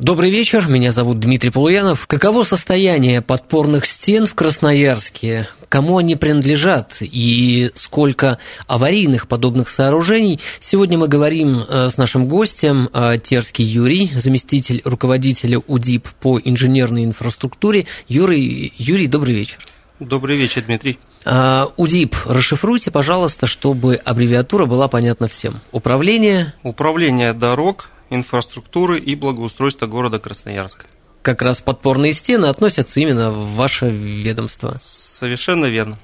Добрый вечер, меня зовут Дмитрий Полуянов. Каково состояние подпорных стен в Красноярске? Кому они принадлежат и сколько аварийных подобных сооружений? Сегодня мы говорим э, с нашим гостем э, Терский Юрий, заместитель руководителя УДИП по инженерной инфраструктуре. Юрий, Юрий, добрый вечер. Добрый вечер, Дмитрий. А, УДИП, расшифруйте, пожалуйста, чтобы аббревиатура была понятна всем. Управление... Управление дорог, инфраструктуры и благоустройства города Красноярска. Как раз подпорные стены относятся именно в ваше ведомство. Совершенно верно.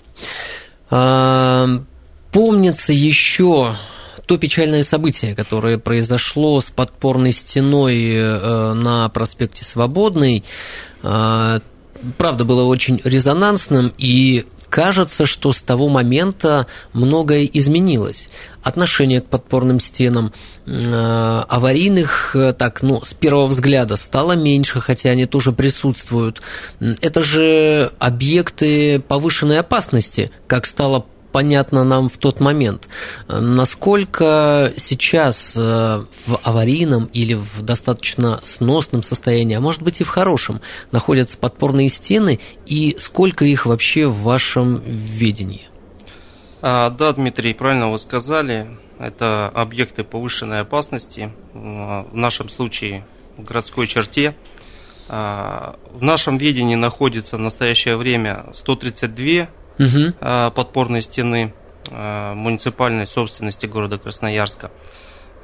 А, помнится еще то печальное событие, которое произошло с подпорной стеной э, на проспекте Свободный. А, правда, было очень резонансным, и кажется, что с того момента многое изменилось. Отношение к подпорным стенам, э, аварийных, э, так, ну, с первого взгляда стало меньше, хотя они тоже присутствуют. Это же объекты повышенной опасности, как стало понятно нам в тот момент. Насколько сейчас э, в аварийном или в достаточно сносном состоянии, а может быть и в хорошем, находятся подпорные стены и сколько их вообще в вашем видении? А, да, Дмитрий, правильно вы сказали. Это объекты повышенной опасности, в нашем случае в городской черте. А, в нашем видении находится в настоящее время 132 угу. подпорной стены а, муниципальной собственности города Красноярска.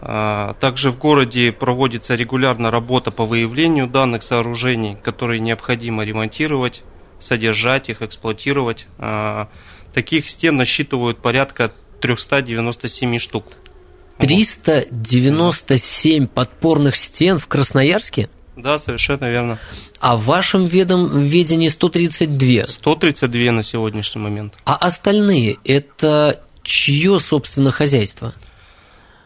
А, также в городе проводится регулярно работа по выявлению данных сооружений, которые необходимо ремонтировать, содержать их, эксплуатировать. Таких стен насчитывают порядка 397 штук. 397 подпорных стен в Красноярске? Да, совершенно верно. А в вашем ведом, ведении 132? 132 на сегодняшний момент. А остальные – это чье, собственно, хозяйство?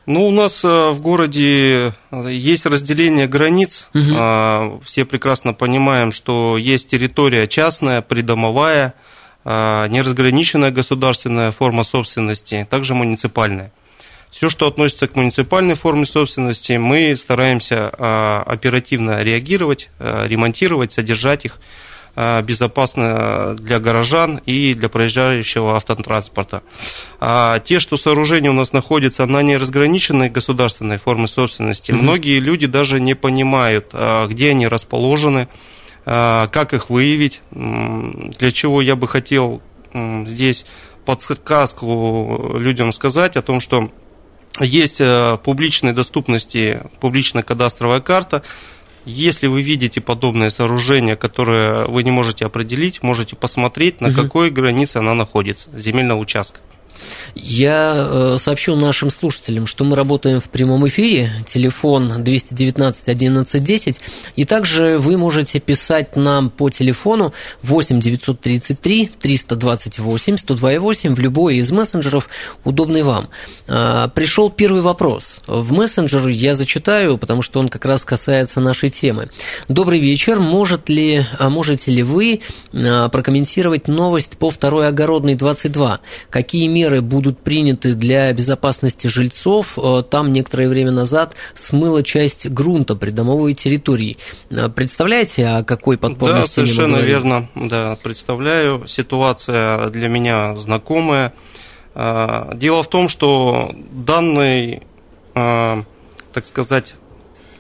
Ну, у нас э, в городе э, есть разделение границ. Угу. Все прекрасно понимаем, что есть территория частная, придомовая, неразграниченная государственная форма собственности, также муниципальная. Все, что относится к муниципальной форме собственности, мы стараемся а, оперативно реагировать, а, ремонтировать, содержать их а, безопасно для горожан и для проезжающего автотранспорта. А те, что сооружения у нас находятся на неразграниченной государственной форме собственности, угу. многие люди даже не понимают, где они расположены, как их выявить, для чего я бы хотел здесь подсказку людям сказать о том, что есть э, публичной доступности публичная кадастровая карта. Если вы видите подобное сооружение, которое вы не можете определить, можете посмотреть, на угу. какой границе она находится, земельного участка. Я э, сообщу нашим слушателям, что мы работаем в прямом эфире, телефон 219 11 10, и также вы можете писать нам по телефону 8 933 328 128 в любой из мессенджеров, удобный вам. А, Пришел первый вопрос. В мессенджер я зачитаю, потому что он как раз касается нашей темы. Добрый вечер. Может ли, а можете ли вы а, прокомментировать новость по второй огородной 22? Какие меры меры будут приняты для безопасности жильцов. Э, там некоторое время назад смыла часть грунта придомовой территории. Э, представляете, о какой подпорной да, стене совершенно верно. Да, представляю. Ситуация для меня знакомая. Э, дело в том, что данный, так сказать,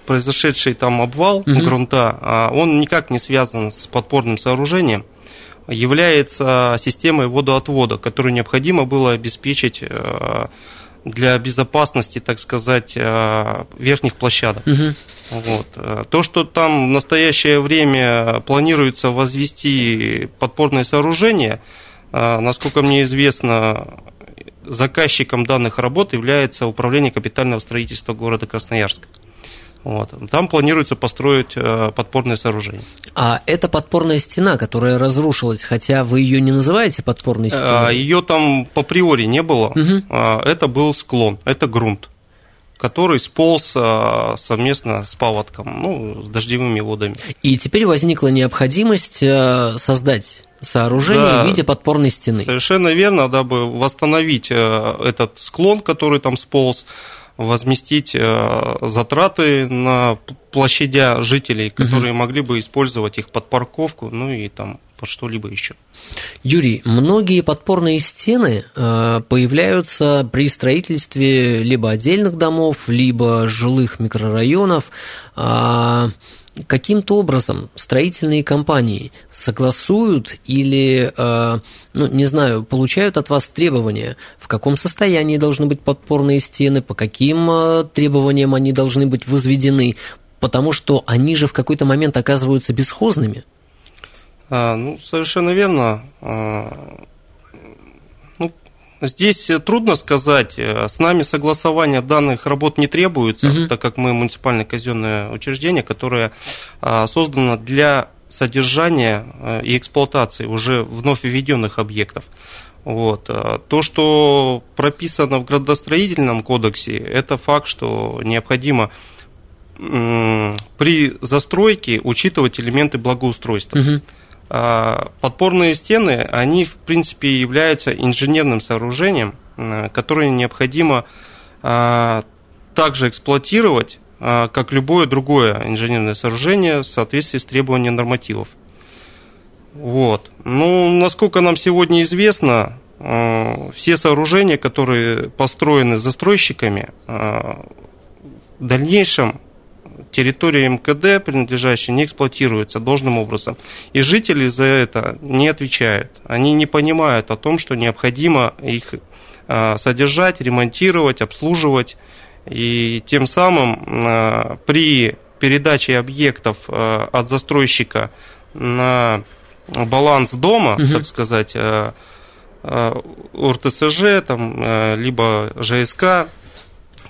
произошедший там обвал угу. грунта, он никак не связан с подпорным сооружением является системой водоотвода, которую необходимо было обеспечить э, для безопасности, так сказать, э, верхних площадок. Угу. Вот. Э, то, что там в настоящее время планируется возвести подпорное сооружение, насколько мне известно, заказчиком данных работ является Управление капитального строительства города Красноярска. Вот. Там планируется построить э, подпорное сооружение. А это подпорная стена, которая разрушилась, хотя вы ее не называете подпорной стеной? Ее там по приори не было. Угу. Это был склон, это грунт который сполз а, совместно с паводком, ну, с дождевыми водами. И теперь возникла необходимость э, создать сооружение да, в виде подпорной стены. Совершенно верно, дабы восстановить э, этот склон, который там сполз, возместить э, затраты на площадя жителей, которые угу. могли бы использовать их под парковку, ну и там под что-либо еще. Юрий, многие подпорные стены э, появляются при строительстве либо отдельных домов, либо жилых микрорайонов. А, каким-то образом строительные компании согласуют или, э, ну, не знаю, получают от вас требования, в каком состоянии должны быть подпорные стены, по каким э, требованиям они должны быть возведены, потому что они же в какой-то момент оказываются бесхозными. А, ну, совершенно верно. Здесь трудно сказать. С нами согласование данных работ не требуется, угу. так как мы муниципальное казенное учреждение, которое а, создано для содержания а, и эксплуатации уже вновь введенных объектов. Вот. То, что прописано в градостроительном кодексе, это факт, что необходимо при застройке учитывать элементы благоустройства. Угу. А, подпорные стены, они, в принципе, являются инженерным сооружением, которое необходимо а, также эксплуатировать, а, как любое другое инженерное сооружение в соответствии с требованием нормативов. Вот. Ну, насколько нам сегодня известно, все сооружения, которые построены застройщиками, в дальнейшем территория МКД, принадлежащая, не эксплуатируется должным образом. И жители за это не отвечают. Они не понимают о том, что необходимо их а, содержать, ремонтировать, обслуживать. И тем самым а, при передаче объектов а, от застройщика на баланс дома, угу. так сказать, УРТСЖ, там, либо ЖСК,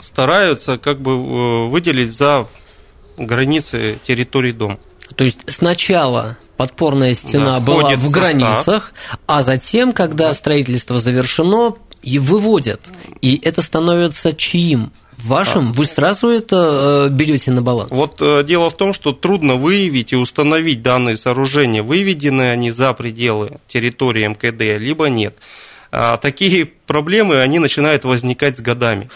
стараются как бы э, выделить за границы территории дома. То есть сначала подпорная стена да, была в границах, а затем, когда строительство завершено, и выводят. И это становится чьим? Вашим? Вы сразу это э, берете на баланс? Вот э, дело в том, что трудно выявить и установить данные сооружения, выведены они за пределы территории МКД, либо нет. А такие проблемы, они начинают возникать с годами.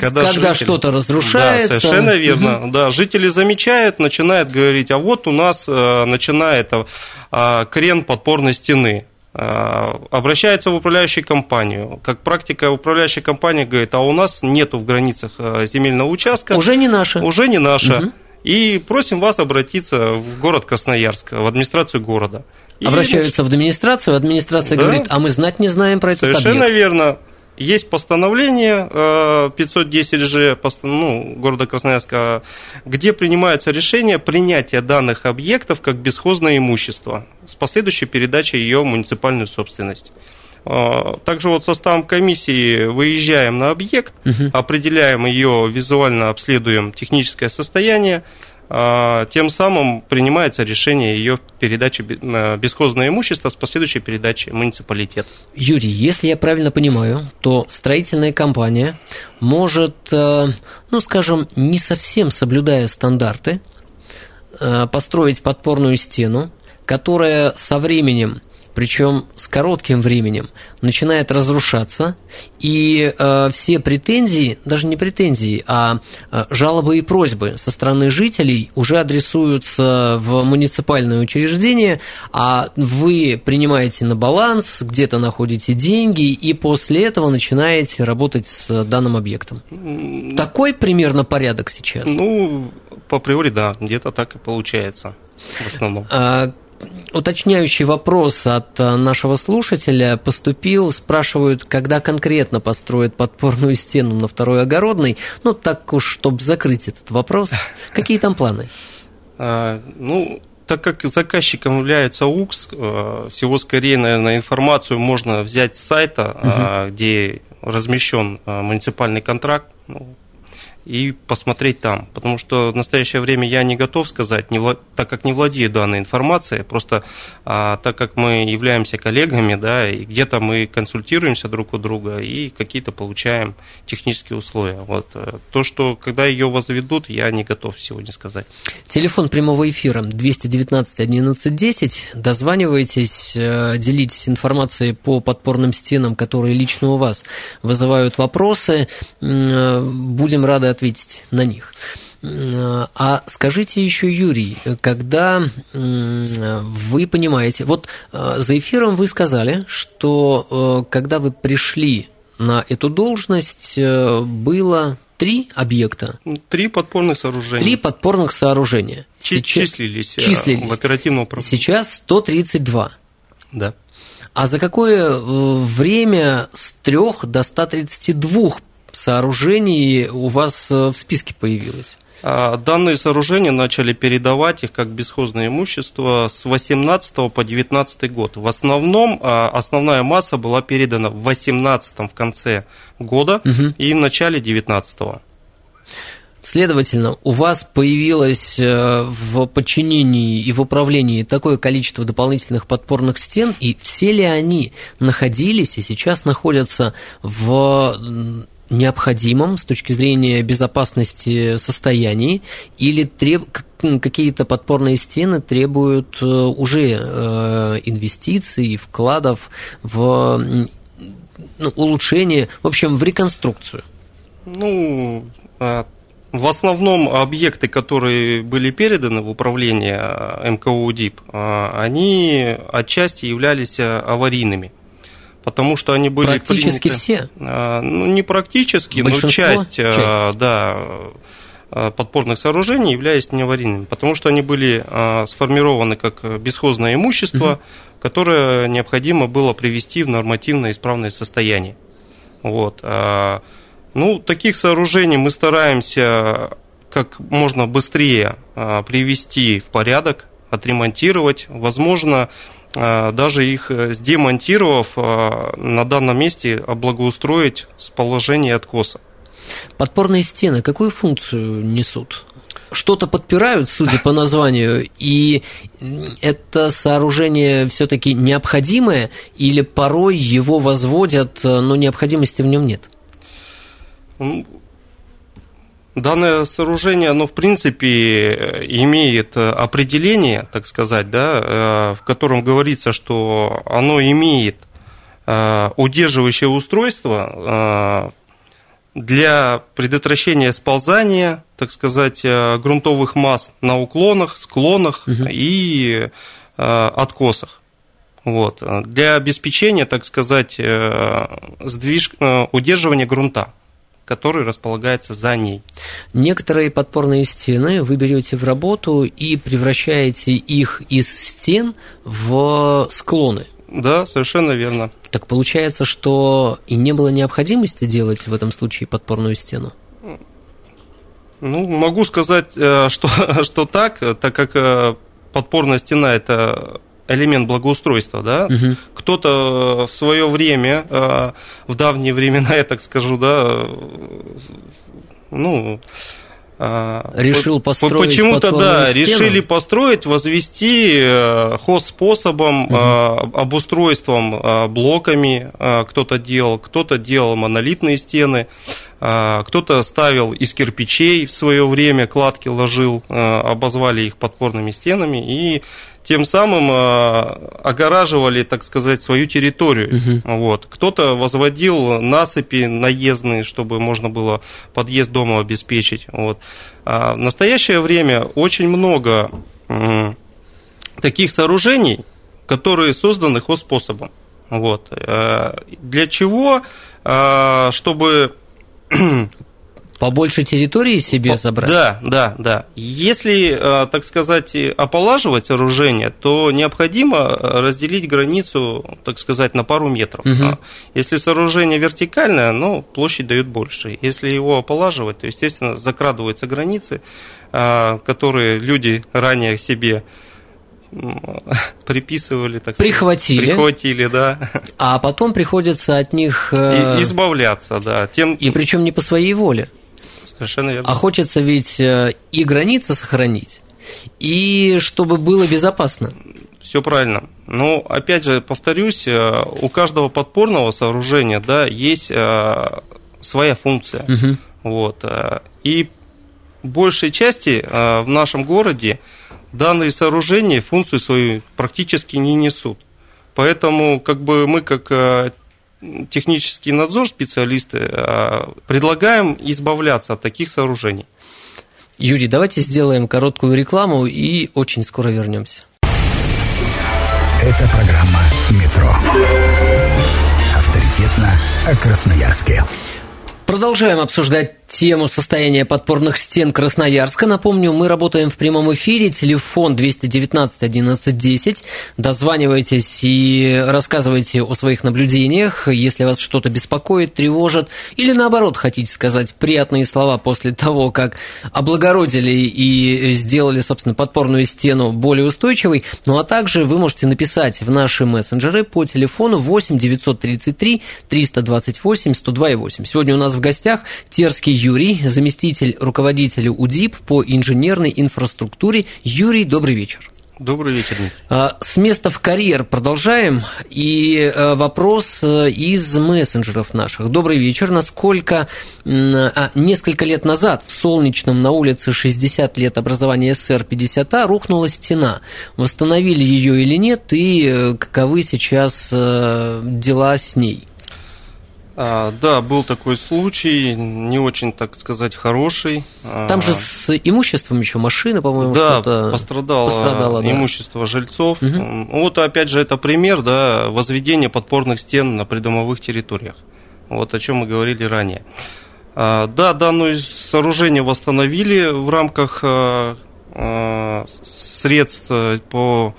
Когда, когда жители... что-то разрушается. Да, совершенно верно. Угу. Да, жители замечают, начинают говорить, а вот у нас э, начинает э, крен подпорной стены. Э, обращается в управляющую компанию. Как практика, управляющая компания говорит, а у нас нету в границах земельного участка. Уже не наша. Уже не наша. Угу. И просим вас обратиться в город Красноярск, в администрацию города. И Обращаются в администрацию, администрация да. говорит, а мы знать не знаем про этот Совершенно объект. верно. Есть постановление 510Ж э, ну, города Красноярска, где принимаются решения принятия данных объектов как бесхозное имущество с последующей передачей ее в муниципальную собственность. Э, также вот составом комиссии выезжаем на объект, угу. определяем ее, визуально обследуем техническое состояние, тем самым принимается решение ее передачи бесхозного имущества с последующей передачей муниципалитет. Юрий, если я правильно понимаю, то строительная компания может, э, ну скажем, не совсем соблюдая стандарты, э, построить подпорную стену, которая со временем причем с коротким временем, начинает разрушаться, и э, все претензии, даже не претензии, а э, жалобы и просьбы со стороны жителей уже адресуются в муниципальное учреждение, а вы принимаете на баланс, где-то находите деньги, и после этого начинаете работать с данным объектом. Такой примерно порядок сейчас? Ну, по априори, да, где-то так и получается в основном. А уточняющий вопрос от э, нашего слушателя поступил. Спрашивают, когда конкретно построят подпорную стену на второй огородной. Ну, так уж, чтобы закрыть этот вопрос. Какие там планы? А, ну, так как заказчиком является УКС, э, всего скорее, наверное, информацию можно взять с сайта, угу. где размещен э, муниципальный контракт. Ну, и посмотреть там. Потому что в настоящее время я не готов сказать, не вла- так как не владею данной информацией, просто а, так как мы являемся коллегами, да, и где-то мы консультируемся друг у друга и какие-то получаем технические условия. Вот. Э, то, что когда ее возведут, я не готов сегодня сказать. Телефон прямого эфира 219 11 10. Дозванивайтесь, э, делитесь информацией по подпорным стенам, которые лично у вас вызывают вопросы. Э, будем рады ответить на них. А скажите еще, Юрий, когда вы понимаете, вот э, за эфиром вы сказали, что когда вы пришли на эту должность, было три объекта. Три подпорных сооружения. Три подпорных сооружения. Сейчас, числились, числились в оперативном управлении. Сейчас 132. Да. А за какое время с трех до 132 сооружений у вас э, в списке появилось? А, данные сооружения начали передавать их как бесхозное имущество с 18 по 19 год. В основном а, основная масса была передана в 18 в конце года угу. и в начале 19 -го. Следовательно, у вас появилось э, в подчинении и в управлении такое количество дополнительных подпорных стен, и все ли они находились и сейчас находятся в необходимом с точки зрения безопасности состоянии, или треб... какие-то подпорные стены требуют э, уже э, инвестиций, вкладов в ну, улучшение, в общем, в реконструкцию? Ну, а, в основном объекты, которые были переданы в управление э, МКУ ДИП, они отчасти являлись аварийными потому что они были практически приняты, все. А, ну не практически, Большинство? но часть, а, часть, да, а, подпорных сооружений являясь неаварийными, потому что они были сформированы как бесхозное имущество, угу. которое необходимо было привести в нормативно исправное состояние. Вот. Ну, таких сооружений мы стараемся как можно быстрее привести в порядок, отремонтировать. Возможно, даже их э, сдемонтировав, а, на данном месте облагоустроить с положения откоса. Подпорные стены какую функцию несут? Что-то подпирают, судя по названию, и это сооружение все-таки необходимое, или порой его возводят, но необходимости в нем нет? Данное сооружение, оно в принципе имеет определение, так сказать, да, э, в котором говорится, что оно имеет э, удерживающее устройство э, для предотвращения сползания, так сказать, грунтовых масс на уклонах, склонах угу. и откосах. Вот. Для обеспечения, так сказать, сдвиж... удерживания грунта который располагается за ней. Некоторые подпорные стены вы берете в работу и превращаете их из стен в склоны. Да, совершенно верно. Так получается, что и не было необходимости делать в этом случае подпорную стену? Ну, могу сказать, э, что, что так, так как э, подпорная стена – это элемент благоустройства, да. Угу. Кто-то в свое время, э, в давние времена, я так скажу, да, ну, э, решил построить почему-то да стену. решили построить возвести э, хозспособом угу. обустройством блоками кто-то делал кто-то делал монолитные стены кто-то ставил из кирпичей в свое время кладки ложил обозвали их подпорными стенами и тем самым э, огораживали, так сказать, свою территорию. Угу. Вот. Кто-то возводил насыпи наездные, чтобы можно было подъезд дома обеспечить. Вот. А в настоящее время очень много таких сооружений, которые созданы хозспособом. Вот. Э, для чего? Э, чтобы Побольше территории себе забрать? Да, да, да. Если, э, так сказать, ополаживать сооружение, то необходимо разделить границу, так сказать, на пару метров. Угу. Если сооружение вертикальное, ну, площадь дает больше. Если его ополаживать, то, естественно, закрадываются границы, э, которые люди ранее себе приписывали, так сказать. Прихватили. Прихватили, да. А потом приходится от них... И, э, избавляться, да. Тем... И причем не по своей воле. Совершенно верно. А хочется ведь э, и границы сохранить, и чтобы было безопасно. Все правильно. Но опять же, повторюсь, э, у каждого подпорного сооружения да, есть э, своя функция. Угу. Вот. И большей части в нашем городе данные сооружения функцию свою практически не несут. Поэтому как бы мы как технический надзор, специалисты, предлагаем избавляться от таких сооружений. Юрий, давайте сделаем короткую рекламу и очень скоро вернемся. Это программа «Метро». Авторитетно о Красноярске. Продолжаем обсуждать тему состояния подпорных стен Красноярска. Напомню, мы работаем в прямом эфире. Телефон 219 11 10. Дозванивайтесь и рассказывайте о своих наблюдениях, если вас что-то беспокоит, тревожит, или наоборот хотите сказать приятные слова после того, как облагородили и сделали, собственно, подпорную стену более устойчивой. Ну а также вы можете написать в наши мессенджеры по телефону 8 933 328 102 8. Сегодня у нас в гостях Терский Юрий, заместитель руководителя УДИП по инженерной инфраструктуре. Юрий, добрый вечер. Добрый вечер. А, с места в карьер продолжаем. И э, вопрос э, из мессенджеров наших. Добрый вечер. Насколько а, несколько лет назад в Солнечном на улице 60 лет образования СССР 50А рухнула стена. Восстановили ее или нет? И э, каковы сейчас дела с ней? А, да, был такой случай, не очень, так сказать, хороший. Там же с имуществом еще машина, по-моему, да, что-то пострадало, пострадало да. имущество жильцов. Угу. Вот опять же это пример, да, возведения подпорных стен на придомовых территориях. Вот о чем мы говорили ранее. А, да, данное сооружение восстановили в рамках а, а, средств по,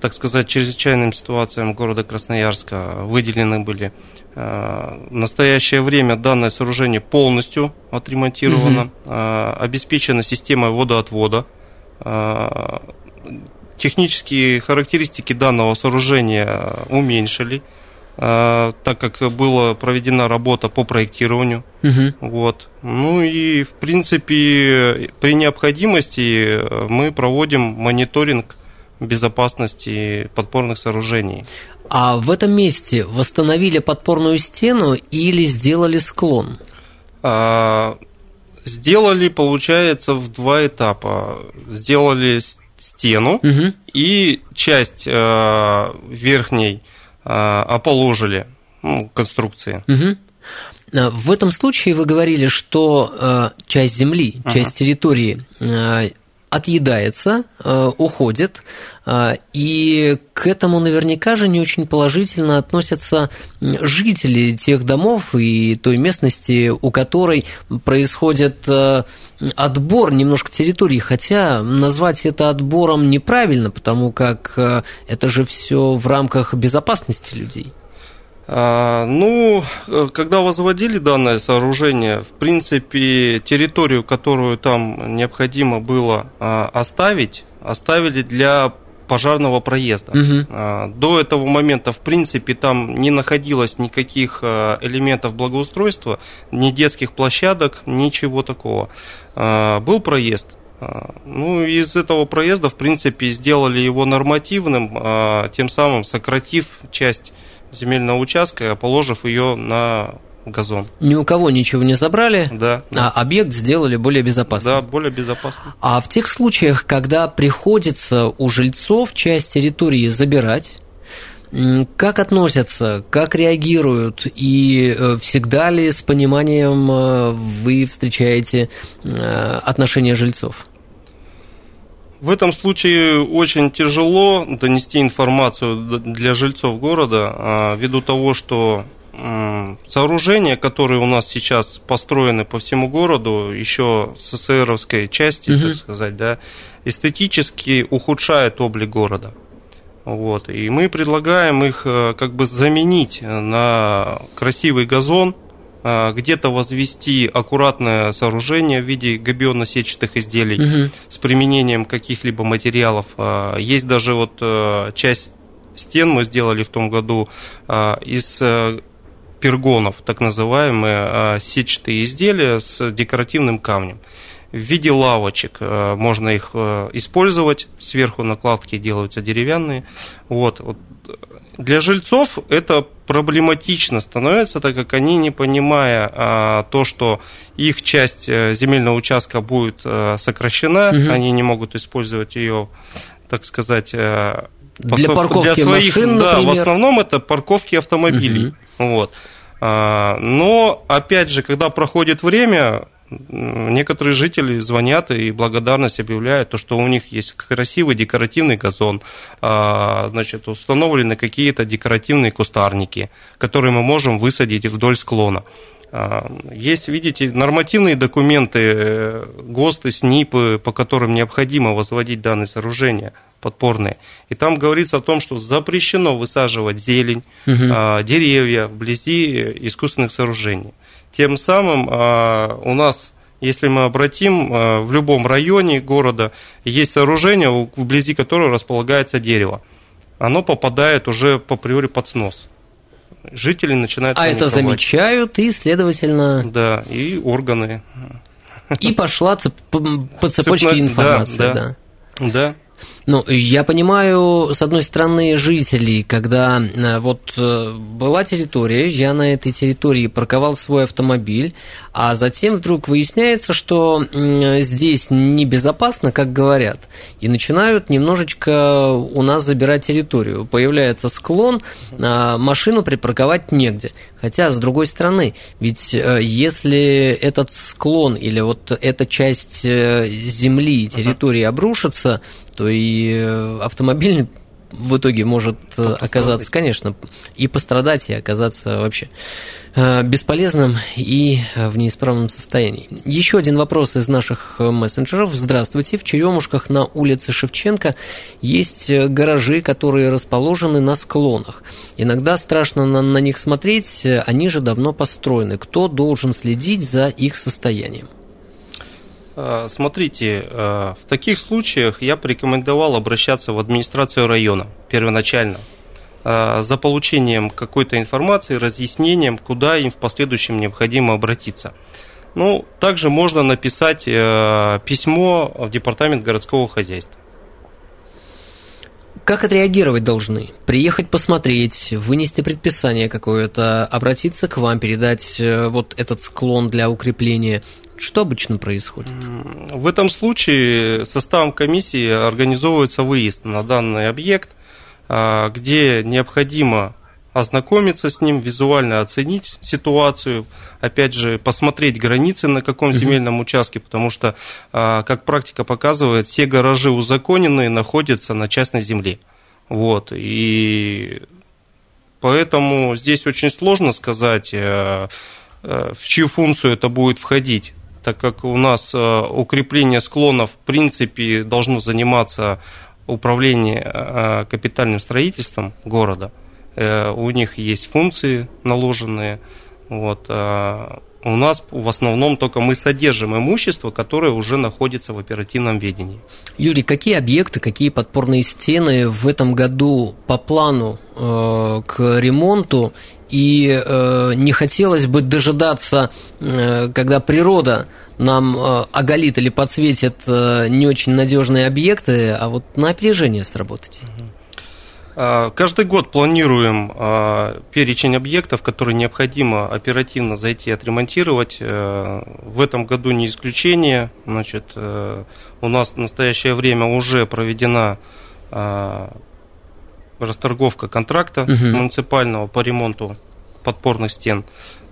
так сказать, чрезвычайным ситуациям города Красноярска. Выделены были Э, в настоящее время данное сооружение полностью отремонтировано, угу. обеспечена система водоотвода. Э, технические характеристики данного сооружения уменьшили, так как была проведена работа по проектированию. Угу. Вот. Ну и, в принципе, при необходимости мы проводим мониторинг безопасности подпорных сооружений. А в этом месте восстановили подпорную стену или сделали склон? А, сделали, получается, в два этапа. Сделали стену угу. и часть а, верхней а, оположили ну, конструкции. Угу. В этом случае вы говорили, что э, часть земли, часть территории э, отъедается, э, уходит, э, и к этому наверняка же не очень положительно относятся жители тех домов и той местности, у которой происходит э, отбор немножко территории, хотя назвать это отбором неправильно, потому как это же все в рамках безопасности людей. А, ну, э, когда возводили данное сооружение, в принципе, территорию, которую там необходимо было а, оставить, оставили для пожарного проезда. Угу. До этого момента, в принципе, там не находилось никаких элементов благоустройства, ни детских площадок, ничего такого. Был проезд. Ну, из этого проезда, в принципе, сделали его нормативным, тем самым сократив часть земельного участка, положив ее на газон. Ни у кого ничего не забрали, да, да. а объект сделали более безопасным. Да, более безопасным. А в тех случаях, когда приходится у жильцов часть территории забирать, как относятся, как реагируют и э, всегда ли с пониманием э, вы встречаете э, отношения жильцов? В этом случае очень тяжело донести информацию для жильцов города, а, ввиду того, что сооружения, которые у нас сейчас построены по всему городу, еще с СССРовской части, угу. так сказать, да, эстетически ухудшают облик города. Вот. И мы предлагаем их э, как бы заменить на красивый газон, где-то возвести аккуратное сооружение в виде габионно-сетчатых изделий угу. с применением каких-либо материалов. А, есть даже вот э, часть стен мы сделали в том году из э, пергонов, так называемые сетчатые изделия с декоративным камнем. В виде лавочек можно их использовать, сверху накладки делаются деревянные. Вот. Для жильцов это проблематично становится, так как они, не понимая а, то, что их часть э, земельного участка будет а, сокращена, угу. они не могут использовать ее, так сказать, а, для парковки для своих, машин, да, например. в основном это парковки автомобилей. Угу. Вот. А, но опять же, когда проходит время, некоторые жители звонят и благодарность объявляют, то, что у них есть красивый декоративный газон, а, значит, установлены какие-то декоративные кустарники, которые мы можем высадить вдоль склона. А, есть, видите, нормативные документы, э, ГОСТы, СНИПы, по которым необходимо возводить данные сооружения подпорные. И там говорится о том, что запрещено высаживать зелень, угу. деревья вблизи искусственных сооружений. Тем самым а, у нас, если мы обратим, а, в любом районе города есть сооружение, вблизи которого располагается дерево. Оно попадает уже по приори под снос. Жители начинают... А это замечают и, следовательно... Да, и органы. И пошла цеп... по цепочке Цепно... информации. Да, да. да. да. Ну, я понимаю, с одной стороны, жителей, когда э, вот э, была территория, я на этой территории парковал свой автомобиль, а затем вдруг выясняется, что здесь небезопасно, как говорят, и начинают немножечко у нас забирать территорию. Появляется склон, а машину припарковать негде. Хотя, с другой стороны, ведь э, если этот склон или вот эта часть земли, территории обрушится, то и э, автомобиль в итоге может э, оказаться, конечно, и пострадать, и оказаться вообще э, бесполезным и в неисправном состоянии. Еще один вопрос из наших мессенджеров. Здравствуйте. В Черемушках на улице Шевченко есть гаражи, которые расположены на склонах. Иногда страшно на, на них смотреть, они же давно построены. Кто должен следить за их состоянием? А, смотрите, а, в таких случаях я порекомендовал обращаться в администрацию района первоначально а, за получением какой-то информации, разъяснением, куда им в последующем необходимо обратиться. Ну, также можно написать письмо в департамент городского хозяйства. Как отреагировать должны? Приехать посмотреть, вынести предписание какое-то, обратиться к вам, передать э, вот этот склон для укрепления. Что обычно происходит? В этом случае составом комиссии организовывается выезд на данный объект, а, где необходимо ознакомиться с ним, визуально оценить ситуацию, опять же, посмотреть границы на каком земельном участке, потому что, а, как практика показывает, все гаражи узаконенные находятся на частной земле. Вот, и поэтому здесь очень сложно сказать, э, в чью функцию это будет входить так как у нас э, укрепление склонов в принципе должно заниматься управление э, капитальным строительством города. Э, у них есть функции наложенные. Вот. У нас в основном только мы содержим имущество, которое уже находится в оперативном ведении. Юрий, какие объекты, какие подпорные стены в этом году по плану э, к ремонту и э, не хотелось бы дожидаться, э, когда природа нам э, оголит или подсветит э, не очень надежные объекты, а вот на опережение сработать. А, каждый год планируем а, перечень объектов, которые необходимо оперативно зайти и отремонтировать. Э, в этом году не исключение. Значит, э, у нас в настоящее время уже проведена а, расторговка контракта угу. муниципального по ремонту подпорных стен.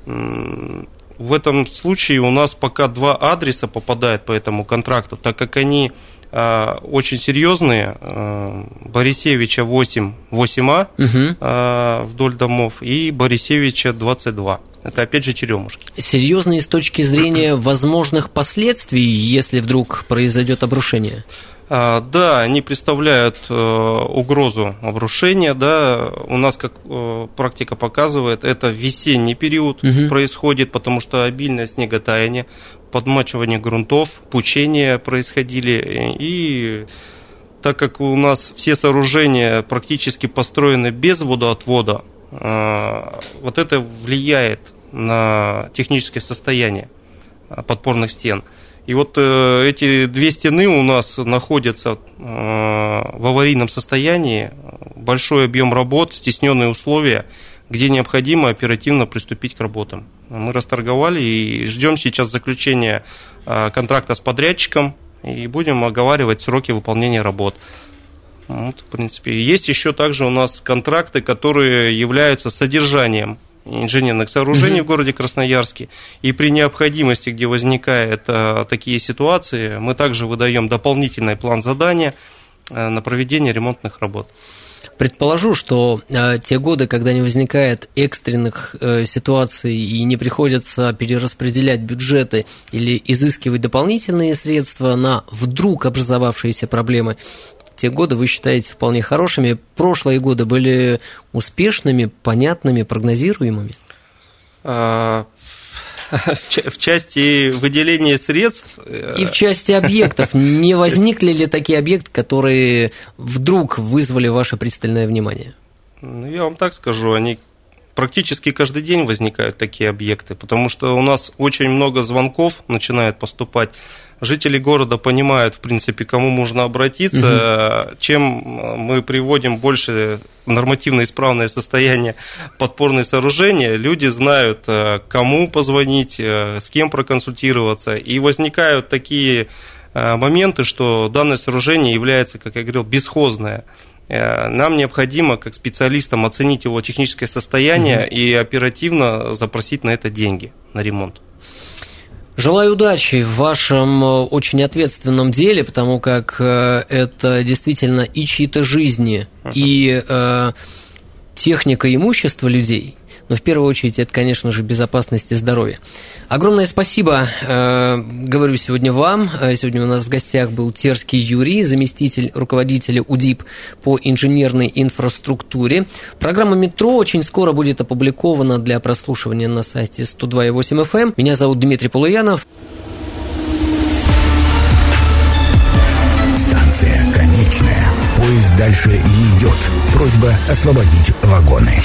В этом случае у нас пока два адреса попадают по этому контракту, так как они а, очень серьезные. А, Борисевича 8, 8А угу. вдоль домов и Борисевича 22. Это опять же черемушки. Серьезные с точки зрения возможных последствий, если вдруг произойдет обрушение? А, да, они представляют э, угрозу обрушения. Да. У нас, как э, практика показывает, это весенний период угу. происходит, потому что обильное снеготаяние, подмачивание грунтов, пучения происходили. И так как у нас все сооружения практически построены без водоотвода, вот это влияет на техническое состояние подпорных стен. И вот эти две стены у нас находятся в аварийном состоянии, большой объем работ, стесненные условия, где необходимо оперативно приступить к работам. Мы расторговали и ждем сейчас заключения а, контракта с подрядчиком и будем оговаривать сроки выполнения работ. Вот, в принципе. Есть еще также у нас контракты, которые являются содержанием инженерных сооружений mm-hmm. в городе Красноярске. И при необходимости, где возникают а, такие ситуации, мы также выдаем дополнительный план задания а, на проведение ремонтных работ. Предположу, что э, те годы, когда не возникает экстренных э, ситуаций и не приходится перераспределять бюджеты или изыскивать дополнительные средства на вдруг образовавшиеся проблемы, те годы вы считаете вполне хорошими. Прошлые годы были успешными, понятными, прогнозируемыми? А, в части выделения средств... И в части объектов. Не возникли ли такие объекты, которые вдруг вызвали ваше пристальное внимание? Ну, я вам так скажу, они практически каждый день возникают такие объекты, потому что у нас очень много звонков начинает поступать жители города понимают, в принципе, кому можно обратиться. Угу. Чем мы приводим больше нормативно исправное состояние подпорные сооружения, люди знают, э, кому позвонить, э, с кем проконсультироваться. И возникают такие э, моменты, что данное сооружение является, как я говорил, бесхозное. Нам необходимо, как специалистам, оценить его техническое состояние угу. и оперативно запросить на это деньги, на ремонт. Желаю удачи в вашем э, очень ответственном деле, потому как э, это действительно и чьи-то жизни, uh-huh. и э, техника имущества людей – но в первую очередь это, конечно же, безопасность и здоровье. Огромное спасибо, э, говорю сегодня вам. Э, сегодня у нас в гостях был Терский Юрий, заместитель руководителя УДИП по инженерной инфраструктуре. Программа «Метро» очень скоро будет опубликована для прослушивания на сайте 102.8 FM. Эм. Меня зовут Дмитрий Полуянов. Станция конечная. Поезд дальше не идет. Просьба освободить вагоны.